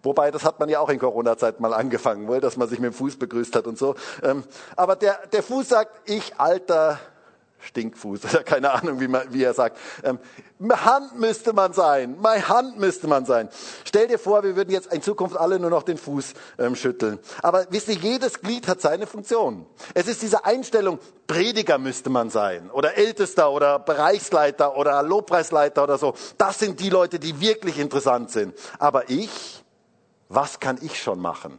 Wobei, das hat man ja auch in Corona-Zeiten mal angefangen, dass man sich mit dem Fuß begrüßt hat und so. Ähm, aber der, der Fuß sagt, ich alter Stinkfuß oder keine Ahnung, wie, man, wie er sagt. Ähm, Hand müsste man sein, meine Hand müsste man sein. Stell dir vor, wir würden jetzt in Zukunft alle nur noch den Fuß ähm, schütteln. Aber wisst ihr, jedes Glied hat seine Funktion. Es ist diese Einstellung, Prediger müsste man sein oder Ältester oder Bereichsleiter oder Lobpreisleiter oder so. Das sind die Leute, die wirklich interessant sind. Aber ich, was kann ich schon machen?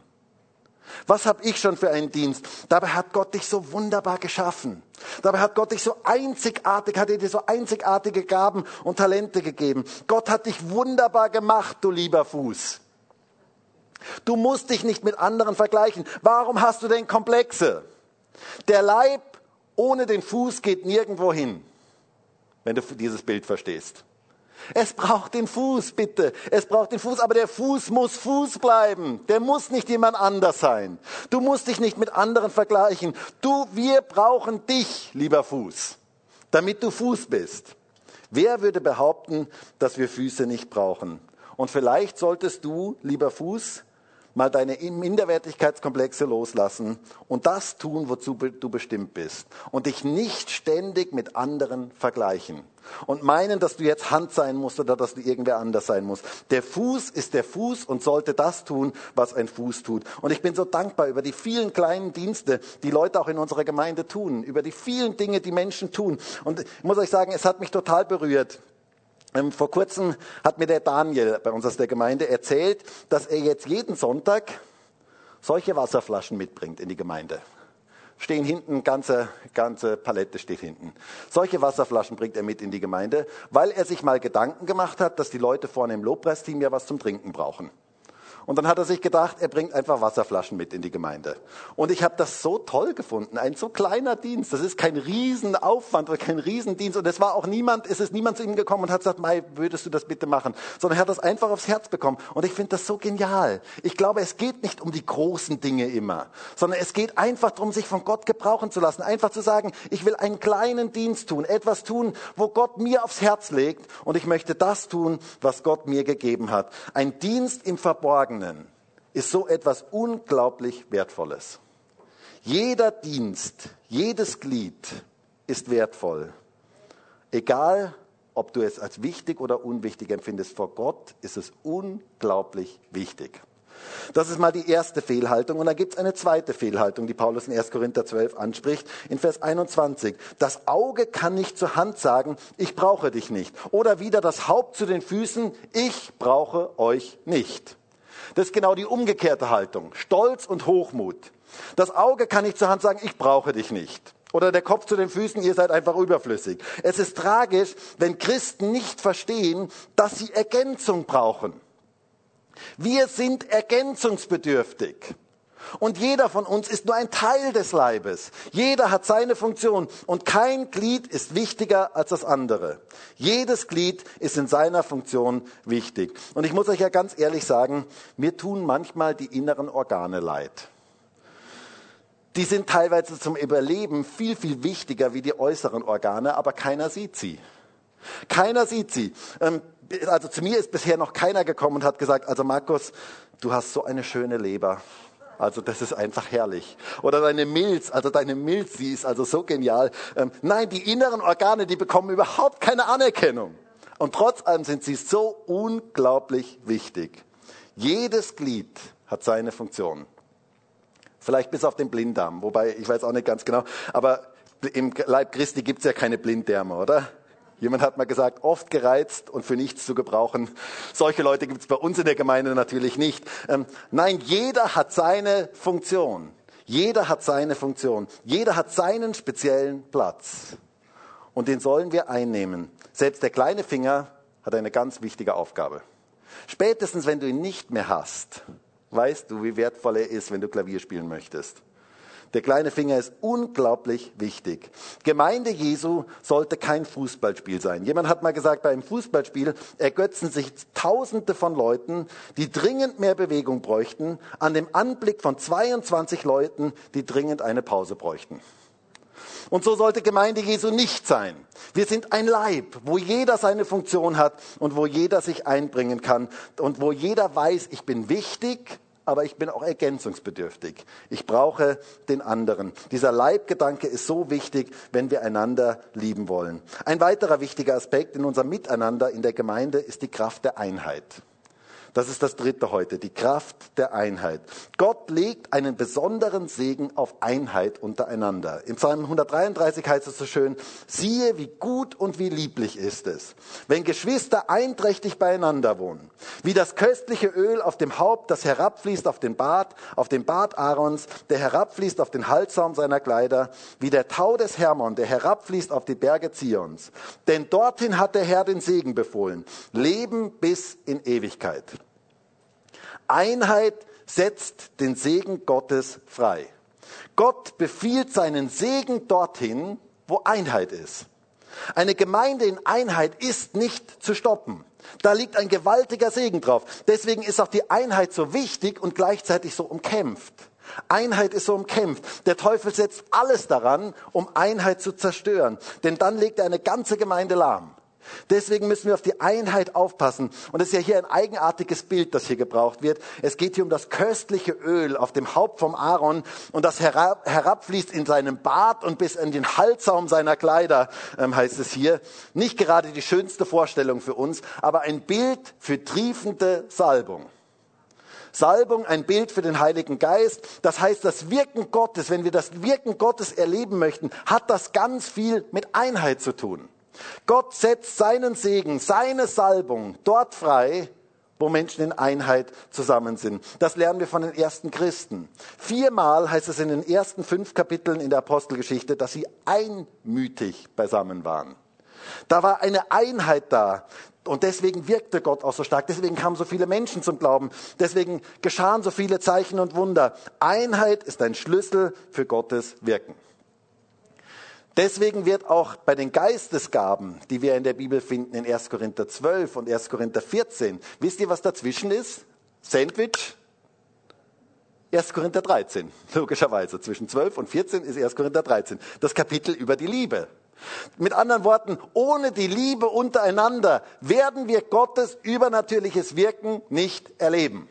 Was habe ich schon für einen Dienst? Dabei hat Gott dich so wunderbar geschaffen. Dabei hat Gott dich so einzigartig, hat er dir so einzigartige Gaben und Talente gegeben. Gott hat dich wunderbar gemacht, du lieber Fuß. Du musst dich nicht mit anderen vergleichen. Warum hast du denn Komplexe? Der Leib ohne den Fuß geht nirgendwo hin, wenn du dieses Bild verstehst. Es braucht den Fuß, bitte. Es braucht den Fuß, aber der Fuß muss Fuß bleiben. Der muss nicht jemand anders sein. Du musst dich nicht mit anderen vergleichen. Du, wir brauchen dich, lieber Fuß, damit du Fuß bist. Wer würde behaupten, dass wir Füße nicht brauchen? Und vielleicht solltest du, lieber Fuß, mal deine Minderwertigkeitskomplexe loslassen und das tun, wozu du bestimmt bist. Und dich nicht ständig mit anderen vergleichen. Und meinen, dass du jetzt Hand sein musst oder dass du irgendwer anders sein musst. Der Fuß ist der Fuß und sollte das tun, was ein Fuß tut. Und ich bin so dankbar über die vielen kleinen Dienste, die Leute auch in unserer Gemeinde tun, über die vielen Dinge, die Menschen tun. Und ich muss euch sagen, es hat mich total berührt. Ähm, vor kurzem hat mir der Daniel bei uns aus der Gemeinde erzählt, dass er jetzt jeden Sonntag solche Wasserflaschen mitbringt in die Gemeinde. Stehen hinten, ganze, ganze Palette steht hinten. Solche Wasserflaschen bringt er mit in die Gemeinde, weil er sich mal Gedanken gemacht hat, dass die Leute vorne im Lobpreisteam ja was zum Trinken brauchen. Und dann hat er sich gedacht, er bringt einfach Wasserflaschen mit in die Gemeinde. Und ich habe das so toll gefunden. Ein so kleiner Dienst. Das ist kein Riesenaufwand oder kein Riesendienst. Und es war auch niemand, es ist niemand zu ihm gekommen und hat gesagt, Mai, würdest du das bitte machen? Sondern er hat das einfach aufs Herz bekommen. Und ich finde das so genial. Ich glaube, es geht nicht um die großen Dinge immer, sondern es geht einfach darum, sich von Gott gebrauchen zu lassen. Einfach zu sagen, ich will einen kleinen Dienst tun, etwas tun, wo Gott mir aufs Herz legt. Und ich möchte das tun, was Gott mir gegeben hat. Ein Dienst im Verborgenen Verborgenen ist so etwas unglaublich Wertvolles. Jeder Dienst, jedes Glied ist wertvoll. Egal, ob du es als wichtig oder unwichtig empfindest, vor Gott ist es unglaublich wichtig. Das ist mal die erste Fehlhaltung. Und dann gibt es eine zweite Fehlhaltung, die Paulus in 1. Korinther 12 anspricht, in Vers 21. Das Auge kann nicht zur Hand sagen, ich brauche dich nicht. Oder wieder das Haupt zu den Füßen, ich brauche euch nicht. Das ist genau die umgekehrte Haltung. Stolz und Hochmut. Das Auge kann nicht zur Hand sagen, ich brauche dich nicht. Oder der Kopf zu den Füßen, ihr seid einfach überflüssig. Es ist tragisch, wenn Christen nicht verstehen, dass sie Ergänzung brauchen. Wir sind ergänzungsbedürftig. Und jeder von uns ist nur ein Teil des Leibes. Jeder hat seine Funktion und kein Glied ist wichtiger als das andere. Jedes Glied ist in seiner Funktion wichtig. Und ich muss euch ja ganz ehrlich sagen, mir tun manchmal die inneren Organe leid. Die sind teilweise zum Überleben viel, viel wichtiger wie die äußeren Organe, aber keiner sieht sie. Keiner sieht sie. Ähm, also zu mir ist bisher noch keiner gekommen und hat gesagt, also Markus, du hast so eine schöne Leber. Also das ist einfach herrlich. Oder deine Milz, also deine Milz, die ist also so genial. Ähm, nein, die inneren Organe, die bekommen überhaupt keine Anerkennung. Und trotz allem sind sie so unglaublich wichtig. Jedes Glied hat seine Funktion. Vielleicht bis auf den Blinddarm, wobei ich weiß auch nicht ganz genau. Aber im Leib Christi gibt es ja keine Blinddärme, oder? Jemand hat mal gesagt, oft gereizt und für nichts zu gebrauchen. Solche Leute gibt es bei uns in der Gemeinde natürlich nicht. Ähm, nein, jeder hat seine Funktion. Jeder hat seine Funktion. Jeder hat seinen speziellen Platz. Und den sollen wir einnehmen. Selbst der kleine Finger hat eine ganz wichtige Aufgabe. Spätestens, wenn du ihn nicht mehr hast, weißt du, wie wertvoll er ist, wenn du Klavier spielen möchtest. Der kleine Finger ist unglaublich wichtig. Gemeinde Jesu sollte kein Fußballspiel sein. Jemand hat mal gesagt, bei einem Fußballspiel ergötzen sich Tausende von Leuten, die dringend mehr Bewegung bräuchten, an dem Anblick von 22 Leuten, die dringend eine Pause bräuchten. Und so sollte Gemeinde Jesu nicht sein. Wir sind ein Leib, wo jeder seine Funktion hat und wo jeder sich einbringen kann und wo jeder weiß, ich bin wichtig aber ich bin auch ergänzungsbedürftig. Ich brauche den anderen. Dieser Leibgedanke ist so wichtig, wenn wir einander lieben wollen. Ein weiterer wichtiger Aspekt in unserem Miteinander in der Gemeinde ist die Kraft der Einheit. Das ist das dritte heute, die Kraft der Einheit. Gott legt einen besonderen Segen auf Einheit untereinander. Im Psalm 133 heißt es so schön, siehe, wie gut und wie lieblich ist es, wenn Geschwister einträchtig beieinander wohnen, wie das köstliche Öl auf dem Haupt, das herabfließt auf den Bart, auf den Bart Aarons, der herabfließt auf den Halssaum seiner Kleider, wie der Tau des Hermon, der herabfließt auf die Berge Zions. Denn dorthin hat der Herr den Segen befohlen, Leben bis in Ewigkeit. Einheit setzt den Segen Gottes frei. Gott befiehlt seinen Segen dorthin, wo Einheit ist. Eine Gemeinde in Einheit ist nicht zu stoppen. Da liegt ein gewaltiger Segen drauf. Deswegen ist auch die Einheit so wichtig und gleichzeitig so umkämpft. Einheit ist so umkämpft. Der Teufel setzt alles daran, um Einheit zu zerstören. Denn dann legt er eine ganze Gemeinde lahm. Deswegen müssen wir auf die Einheit aufpassen. Und es ist ja hier ein eigenartiges Bild, das hier gebraucht wird. Es geht hier um das köstliche Öl auf dem Haupt vom Aaron und das herab, herabfließt in seinem Bart und bis in den Halssaum seiner Kleider, ähm, heißt es hier. Nicht gerade die schönste Vorstellung für uns, aber ein Bild für triefende Salbung. Salbung, ein Bild für den Heiligen Geist. Das heißt, das Wirken Gottes, wenn wir das Wirken Gottes erleben möchten, hat das ganz viel mit Einheit zu tun. Gott setzt seinen Segen, seine Salbung dort frei, wo Menschen in Einheit zusammen sind. Das lernen wir von den ersten Christen. Viermal heißt es in den ersten fünf Kapiteln in der Apostelgeschichte, dass sie einmütig beisammen waren. Da war eine Einheit da. Und deswegen wirkte Gott auch so stark. Deswegen kamen so viele Menschen zum Glauben. Deswegen geschahen so viele Zeichen und Wunder. Einheit ist ein Schlüssel für Gottes Wirken. Deswegen wird auch bei den Geistesgaben, die wir in der Bibel finden, in 1 Korinther 12 und 1 Korinther 14, wisst ihr, was dazwischen ist? Sandwich? 1 Korinther 13, (laughs) logischerweise. Zwischen 12 und 14 ist 1 Korinther 13. Das Kapitel über die Liebe. Mit anderen Worten, ohne die Liebe untereinander werden wir Gottes übernatürliches Wirken nicht erleben.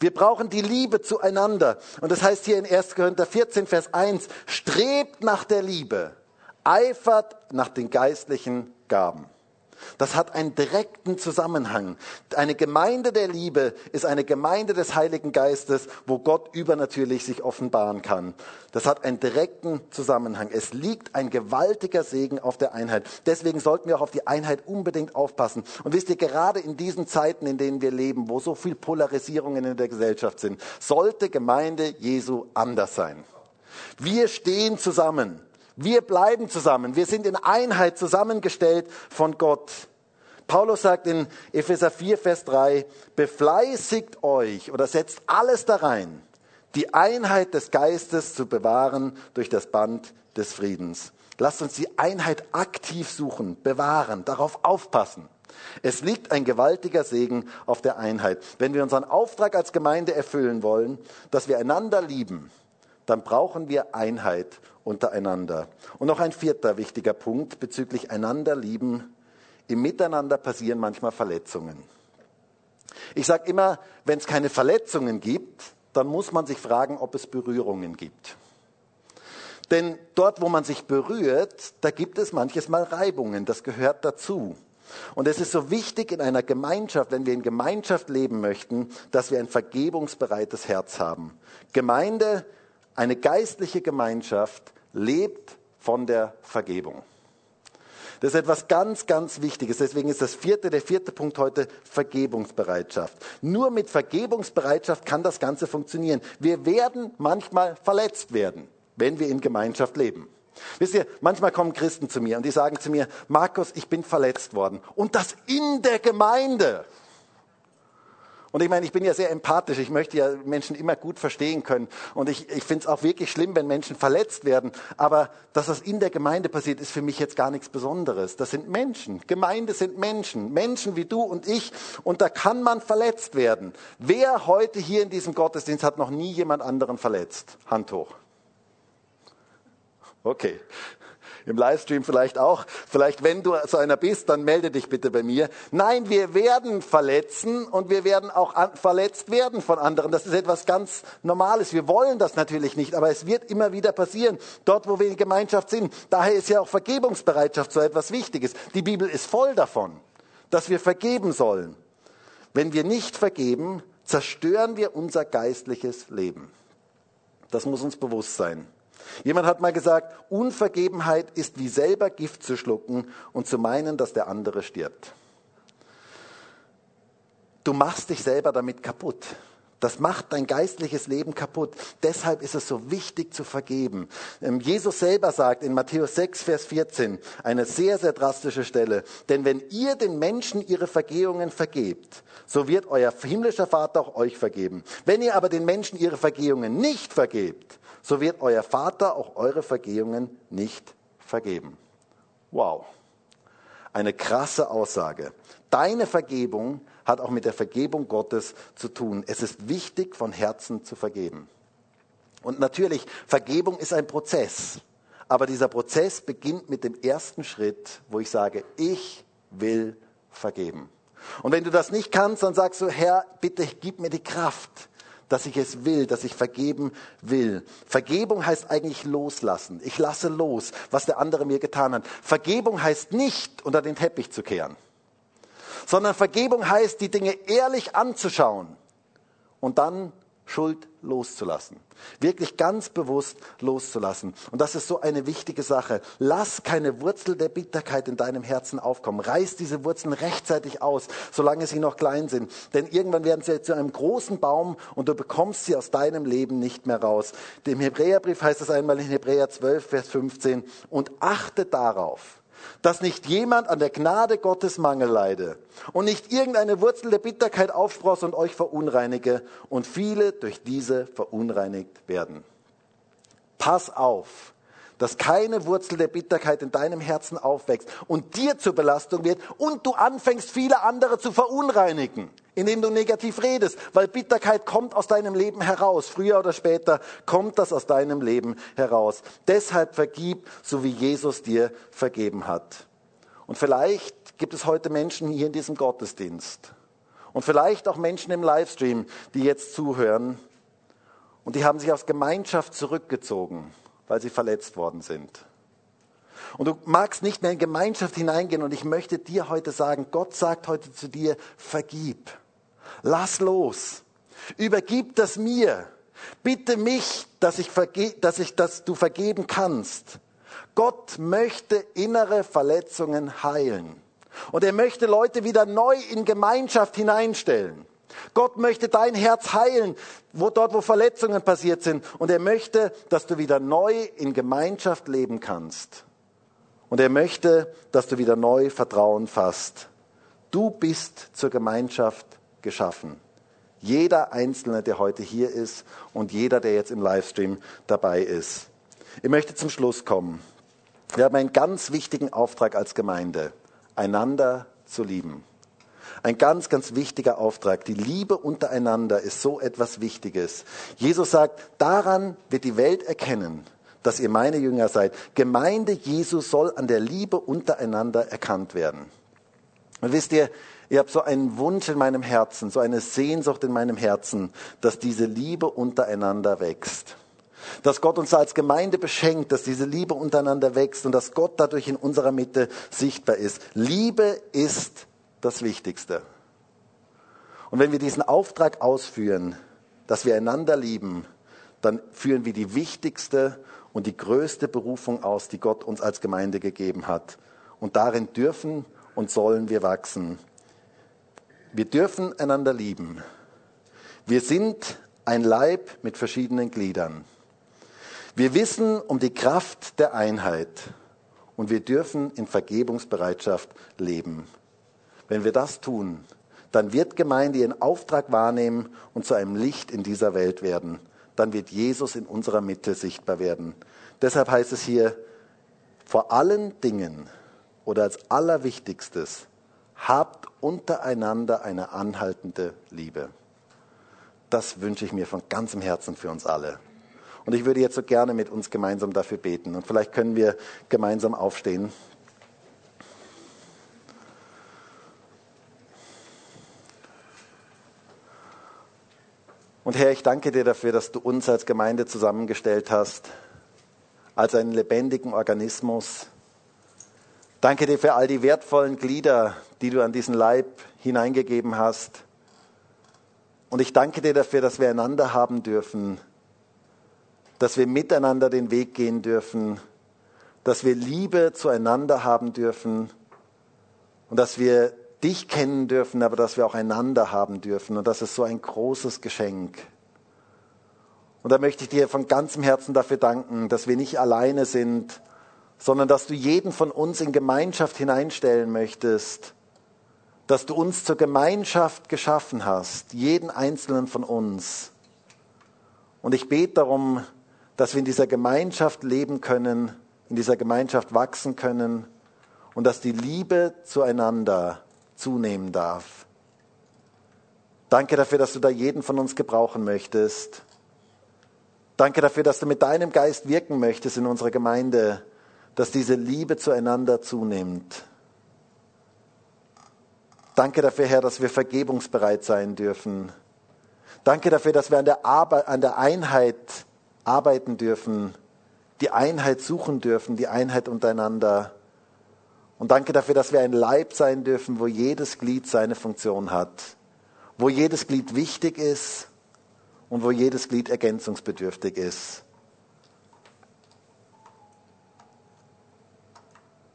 Wir brauchen die Liebe zueinander. Und das heißt hier in 1. Korinther 14, Vers 1, strebt nach der Liebe, eifert nach den geistlichen Gaben. Das hat einen direkten Zusammenhang. Eine Gemeinde der Liebe ist eine Gemeinde des Heiligen Geistes, wo Gott übernatürlich sich offenbaren kann. Das hat einen direkten Zusammenhang. Es liegt ein gewaltiger Segen auf der Einheit. Deswegen sollten wir auch auf die Einheit unbedingt aufpassen. Und wisst ihr, gerade in diesen Zeiten, in denen wir leben, wo so viel Polarisierungen in der Gesellschaft sind, sollte Gemeinde Jesu anders sein. Wir stehen zusammen. Wir bleiben zusammen. Wir sind in Einheit zusammengestellt von Gott. Paulus sagt in Epheser 4, Vers 3, befleißigt euch oder setzt alles da rein, die Einheit des Geistes zu bewahren durch das Band des Friedens. Lasst uns die Einheit aktiv suchen, bewahren, darauf aufpassen. Es liegt ein gewaltiger Segen auf der Einheit. Wenn wir unseren Auftrag als Gemeinde erfüllen wollen, dass wir einander lieben, dann brauchen wir Einheit untereinander. Und noch ein vierter wichtiger Punkt bezüglich einander lieben. Im Miteinander passieren manchmal Verletzungen. Ich sage immer, wenn es keine Verletzungen gibt, dann muss man sich fragen, ob es Berührungen gibt. Denn dort, wo man sich berührt, da gibt es manches Mal Reibungen. Das gehört dazu. Und es ist so wichtig in einer Gemeinschaft, wenn wir in Gemeinschaft leben möchten, dass wir ein vergebungsbereites Herz haben. Gemeinde, eine geistliche Gemeinschaft lebt von der Vergebung. Das ist etwas ganz, ganz Wichtiges. Deswegen ist das vierte, der vierte Punkt heute Vergebungsbereitschaft. Nur mit Vergebungsbereitschaft kann das Ganze funktionieren. Wir werden manchmal verletzt werden, wenn wir in Gemeinschaft leben. Wisst ihr, manchmal kommen Christen zu mir und die sagen zu mir, Markus, ich bin verletzt worden. Und das in der Gemeinde. Und ich meine, ich bin ja sehr empathisch. Ich möchte ja Menschen immer gut verstehen können. Und ich, ich finde es auch wirklich schlimm, wenn Menschen verletzt werden. Aber dass das in der Gemeinde passiert, ist für mich jetzt gar nichts Besonderes. Das sind Menschen. Gemeinde sind Menschen. Menschen wie du und ich. Und da kann man verletzt werden. Wer heute hier in diesem Gottesdienst hat noch nie jemand anderen verletzt? Hand hoch. Okay. Im Livestream vielleicht auch. Vielleicht, wenn du so einer bist, dann melde dich bitte bei mir. Nein, wir werden verletzen und wir werden auch verletzt werden von anderen. Das ist etwas ganz Normales. Wir wollen das natürlich nicht, aber es wird immer wieder passieren. Dort, wo wir in Gemeinschaft sind. Daher ist ja auch Vergebungsbereitschaft so etwas Wichtiges. Die Bibel ist voll davon, dass wir vergeben sollen. Wenn wir nicht vergeben, zerstören wir unser geistliches Leben. Das muss uns bewusst sein. Jemand hat mal gesagt, Unvergebenheit ist wie selber Gift zu schlucken und zu meinen, dass der andere stirbt. Du machst dich selber damit kaputt. Das macht dein geistliches Leben kaputt. Deshalb ist es so wichtig zu vergeben. Ähm, Jesus selber sagt in Matthäus 6, Vers 14, eine sehr, sehr drastische Stelle, denn wenn ihr den Menschen ihre Vergehungen vergebt, so wird euer himmlischer Vater auch euch vergeben. Wenn ihr aber den Menschen ihre Vergehungen nicht vergebt, so wird euer Vater auch eure Vergehungen nicht vergeben. Wow. Eine krasse Aussage. Deine Vergebung hat auch mit der Vergebung Gottes zu tun. Es ist wichtig, von Herzen zu vergeben. Und natürlich, Vergebung ist ein Prozess. Aber dieser Prozess beginnt mit dem ersten Schritt, wo ich sage, ich will vergeben. Und wenn du das nicht kannst, dann sagst du, Herr, bitte gib mir die Kraft dass ich es will, dass ich vergeben will. Vergebung heißt eigentlich loslassen. Ich lasse los, was der andere mir getan hat. Vergebung heißt nicht unter den Teppich zu kehren, sondern Vergebung heißt, die Dinge ehrlich anzuschauen und dann Schuld loszulassen. Wirklich ganz bewusst loszulassen. Und das ist so eine wichtige Sache. Lass keine Wurzel der Bitterkeit in deinem Herzen aufkommen. Reiß diese Wurzeln rechtzeitig aus, solange sie noch klein sind. Denn irgendwann werden sie zu einem großen Baum und du bekommst sie aus deinem Leben nicht mehr raus. Im Hebräerbrief heißt es einmal in Hebräer 12, Vers 15, und achte darauf, dass nicht jemand an der Gnade Gottes Mangel leide und nicht irgendeine Wurzel der Bitterkeit aufsprosse und euch verunreinige und viele durch diese verunreinigt werden. Pass auf, dass keine Wurzel der Bitterkeit in deinem Herzen aufwächst und dir zur Belastung wird und du anfängst, viele andere zu verunreinigen, indem du negativ redest, weil Bitterkeit kommt aus deinem Leben heraus. Früher oder später kommt das aus deinem Leben heraus. Deshalb vergib, so wie Jesus dir vergeben hat. Und vielleicht gibt es heute Menschen hier in diesem Gottesdienst und vielleicht auch Menschen im Livestream, die jetzt zuhören und die haben sich aus Gemeinschaft zurückgezogen weil sie verletzt worden sind. Und du magst nicht mehr in Gemeinschaft hineingehen und ich möchte dir heute sagen, Gott sagt heute zu dir, vergib. Lass los. Übergib das mir. Bitte mich, dass ich, verge dass ich, dass du vergeben kannst. Gott möchte innere Verletzungen heilen. Und er möchte Leute wieder neu in Gemeinschaft hineinstellen. Gott möchte dein Herz heilen, wo, dort, wo Verletzungen passiert sind. Und er möchte, dass du wieder neu in Gemeinschaft leben kannst. Und er möchte, dass du wieder neu Vertrauen fasst. Du bist zur Gemeinschaft geschaffen. Jeder Einzelne, der heute hier ist und jeder, der jetzt im Livestream dabei ist. Ich möchte zum Schluss kommen. Wir haben einen ganz wichtigen Auftrag als Gemeinde, einander zu lieben. Ein ganz, ganz wichtiger Auftrag. Die Liebe untereinander ist so etwas Wichtiges. Jesus sagt, daran wird die Welt erkennen, dass ihr meine Jünger seid. Gemeinde Jesus soll an der Liebe untereinander erkannt werden. Und wisst ihr, ich habe so einen Wunsch in meinem Herzen, so eine Sehnsucht in meinem Herzen, dass diese Liebe untereinander wächst. Dass Gott uns als Gemeinde beschenkt, dass diese Liebe untereinander wächst und dass Gott dadurch in unserer Mitte sichtbar ist. Liebe ist das Wichtigste. Und wenn wir diesen Auftrag ausführen, dass wir einander lieben, dann führen wir die wichtigste und die größte Berufung aus, die Gott uns als Gemeinde gegeben hat. Und darin dürfen und sollen wir wachsen. Wir dürfen einander lieben. Wir sind ein Leib mit verschiedenen Gliedern. Wir wissen um die Kraft der Einheit und wir dürfen in Vergebungsbereitschaft leben. Wenn wir das tun, dann wird Gemeinde ihren Auftrag wahrnehmen und zu einem Licht in dieser Welt werden. Dann wird Jesus in unserer Mitte sichtbar werden. Deshalb heißt es hier, vor allen Dingen oder als allerwichtigstes, habt untereinander eine anhaltende Liebe. Das wünsche ich mir von ganzem Herzen für uns alle. Und ich würde jetzt so gerne mit uns gemeinsam dafür beten. Und vielleicht können wir gemeinsam aufstehen. Und Herr, ich danke dir dafür, dass du uns als Gemeinde zusammengestellt hast, als einen lebendigen Organismus. Danke dir für all die wertvollen Glieder, die du an diesen Leib hineingegeben hast. Und ich danke dir dafür, dass wir einander haben dürfen, dass wir miteinander den Weg gehen dürfen, dass wir Liebe zueinander haben dürfen und dass wir dich kennen dürfen, aber dass wir auch einander haben dürfen. Und das ist so ein großes Geschenk. Und da möchte ich dir von ganzem Herzen dafür danken, dass wir nicht alleine sind, sondern dass du jeden von uns in Gemeinschaft hineinstellen möchtest, dass du uns zur Gemeinschaft geschaffen hast, jeden einzelnen von uns. Und ich bete darum, dass wir in dieser Gemeinschaft leben können, in dieser Gemeinschaft wachsen können und dass die Liebe zueinander zunehmen darf. Danke dafür, dass du da jeden von uns gebrauchen möchtest. Danke dafür, dass du mit deinem Geist wirken möchtest in unserer Gemeinde, dass diese Liebe zueinander zunimmt. Danke dafür, Herr, dass wir vergebungsbereit sein dürfen. Danke dafür, dass wir an der, Arbeit, an der Einheit arbeiten dürfen, die Einheit suchen dürfen, die Einheit untereinander. Und danke dafür, dass wir ein Leib sein dürfen, wo jedes Glied seine Funktion hat, wo jedes Glied wichtig ist und wo jedes Glied ergänzungsbedürftig ist.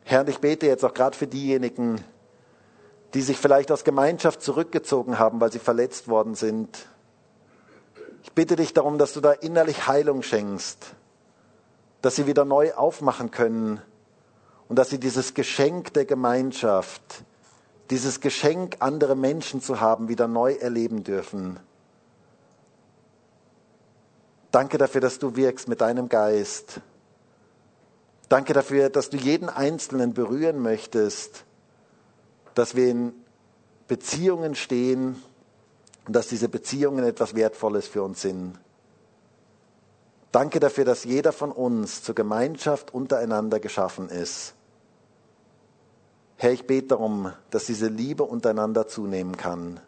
Herr, ich bete jetzt auch gerade für diejenigen, die sich vielleicht aus Gemeinschaft zurückgezogen haben, weil sie verletzt worden sind. Ich bitte dich darum, dass du da innerlich Heilung schenkst, dass sie wieder neu aufmachen können und dass sie dieses Geschenk der Gemeinschaft, dieses Geschenk, andere Menschen zu haben, wieder neu erleben dürfen. Danke dafür, dass du wirkst mit deinem Geist. Danke dafür, dass du jeden Einzelnen berühren möchtest, dass wir in Beziehungen stehen und dass diese Beziehungen etwas Wertvolles für uns sind. Danke dafür, dass jeder von uns zur Gemeinschaft untereinander geschaffen ist. Herr, ich bete darum, dass diese Liebe untereinander zunehmen kann,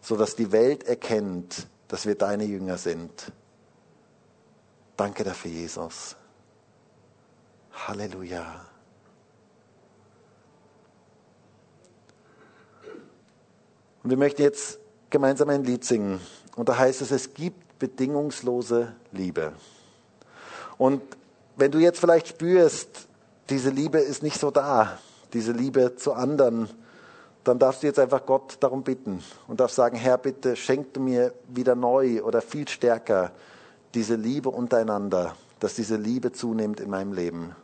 sodass die Welt erkennt, dass wir deine Jünger sind. Danke dafür, Jesus. Halleluja. Und wir möchten jetzt gemeinsam ein Lied singen. Und da heißt es, es gibt bedingungslose Liebe. Und wenn du jetzt vielleicht spürst, diese Liebe ist nicht so da, diese Liebe zu anderen, dann darfst du jetzt einfach Gott darum bitten und darfst sagen, Herr, bitte schenk du mir wieder neu oder viel stärker diese Liebe untereinander, dass diese Liebe zunimmt in meinem Leben.